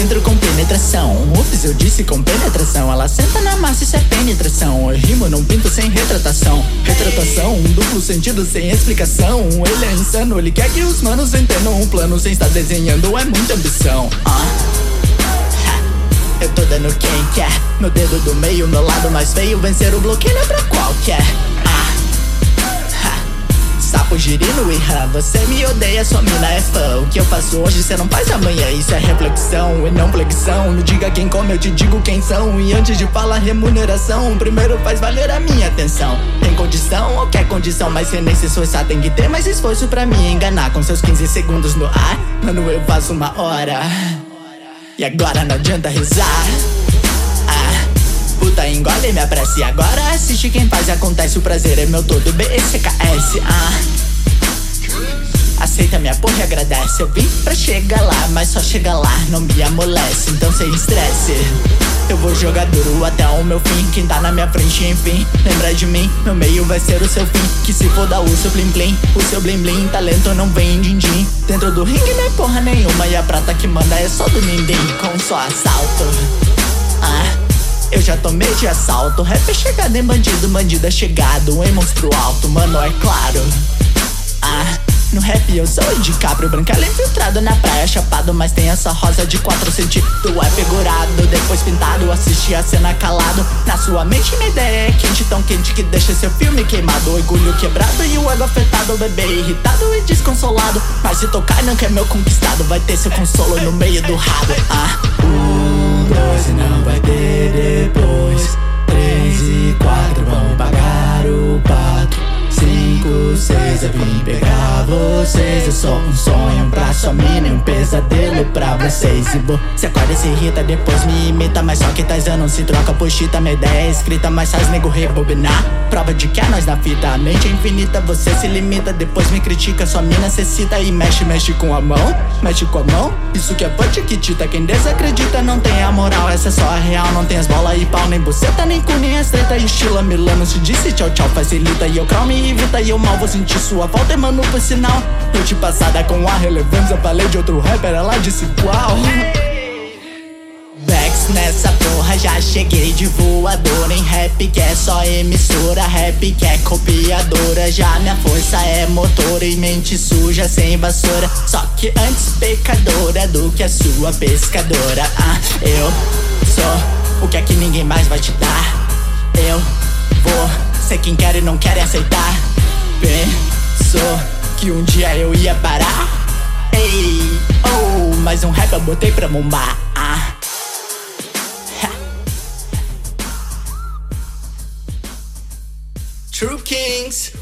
dentro com penetração. Ups, eu disse com penetração. Ela senta na massa, isso é penetração. Eu rimo num pinto sem retratação. Retratação, um duplo sentido sem explicação. Ele é insano, ele quer que os manos entendam um plano sem estar desenhando. É muita ambição. Ah. Eu tô dando quem quer. Meu dedo do meio, meu lado mais feio. Vencer o bloqueio é pra qualquer. Sapo girino e rã, você me odeia, sua mina é fã. O que eu faço hoje, cê não faz amanhã. Isso é reflexão e não flexão. Não diga quem come, eu te digo quem são. E antes de falar remuneração, primeiro faz valer a minha atenção. Tem condição ou quer condição, mas sem nem se esforçar, tem que ter mais esforço pra me enganar. Com seus 15 segundos no ar, mano, eu faço uma hora. E agora não adianta rezar. Puta, engole minha prece. Agora assiste quem faz e acontece. O prazer é meu todo. BCKS. Ah. Aceita minha porra e agradece. Eu vim pra chegar lá, mas só chega lá, não me amolece. Então sem estresse. Eu vou jogar duro até o meu fim. Quem tá na minha frente, enfim, lembra de mim. Meu meio vai ser o seu fim. Que se foda o seu blim blim, o seu blim blim. Talento não vem din din. Dentro do ringue não é porra nenhuma. E a prata que manda é só do nindim. Com só assalto. Ah. Eu já tomei de assalto. Rap é chegada em bandido, bandido é chegado em monstro alto, mano, é claro. Ah. No rap eu sou o DiCaprio, branquela infiltrado na praia, chapado, mas tem essa rosa de 4 centímetros. É figurado, depois pintado, assisti a cena calado. Na sua mente minha ideia é quente, tão quente que deixa seu filme queimado. Orgulho quebrado e o ego afetado, bebê irritado e desconsolado. Mas se tocar não quer meu conquistado, vai ter seu consolo no meio do rabo. Ah. Um, say seis, eu vim pegar vocês. Eu sou um sonho pra sua mina e um pesadelo pra vocês. E você acorda e se irrita, depois me imita. Mas só que Taizan não se troca por chita. Minha ideia é escrita, mas faz nego rebobinar. Prova de que é nós na fita. A mente é infinita, você se limita. Depois me critica, sua mina cê cita e mexe, mexe com a mão. Mexe com a mão, isso que é punch que tita. Quem desacredita não tem a moral, essa é só a real. Não tem as bolas e pau, nem buceta, nem cu, nem as treta. Estilo Milano se disse tchau, tchau, facilita. E eu crau me evita e eu mal vou sentir sua falta, mano, por sinal. Noite passada com a relevância, falei de outro rapper, ela disse qual. Vex nessa porra, já cheguei de voador em rap que é só emissora, rap que é copiadora. Já minha força é motor e mente suja sem vassoura. Só que antes pecadora do que a sua pescadora. Ah, eu sou o que é que ninguém mais vai te dar. Eu vou ser quem quer e não quer aceitar. Pensou que um dia eu ia parar? Ei, oh, mais um rap eu botei pra bombar. Ah. True Kings.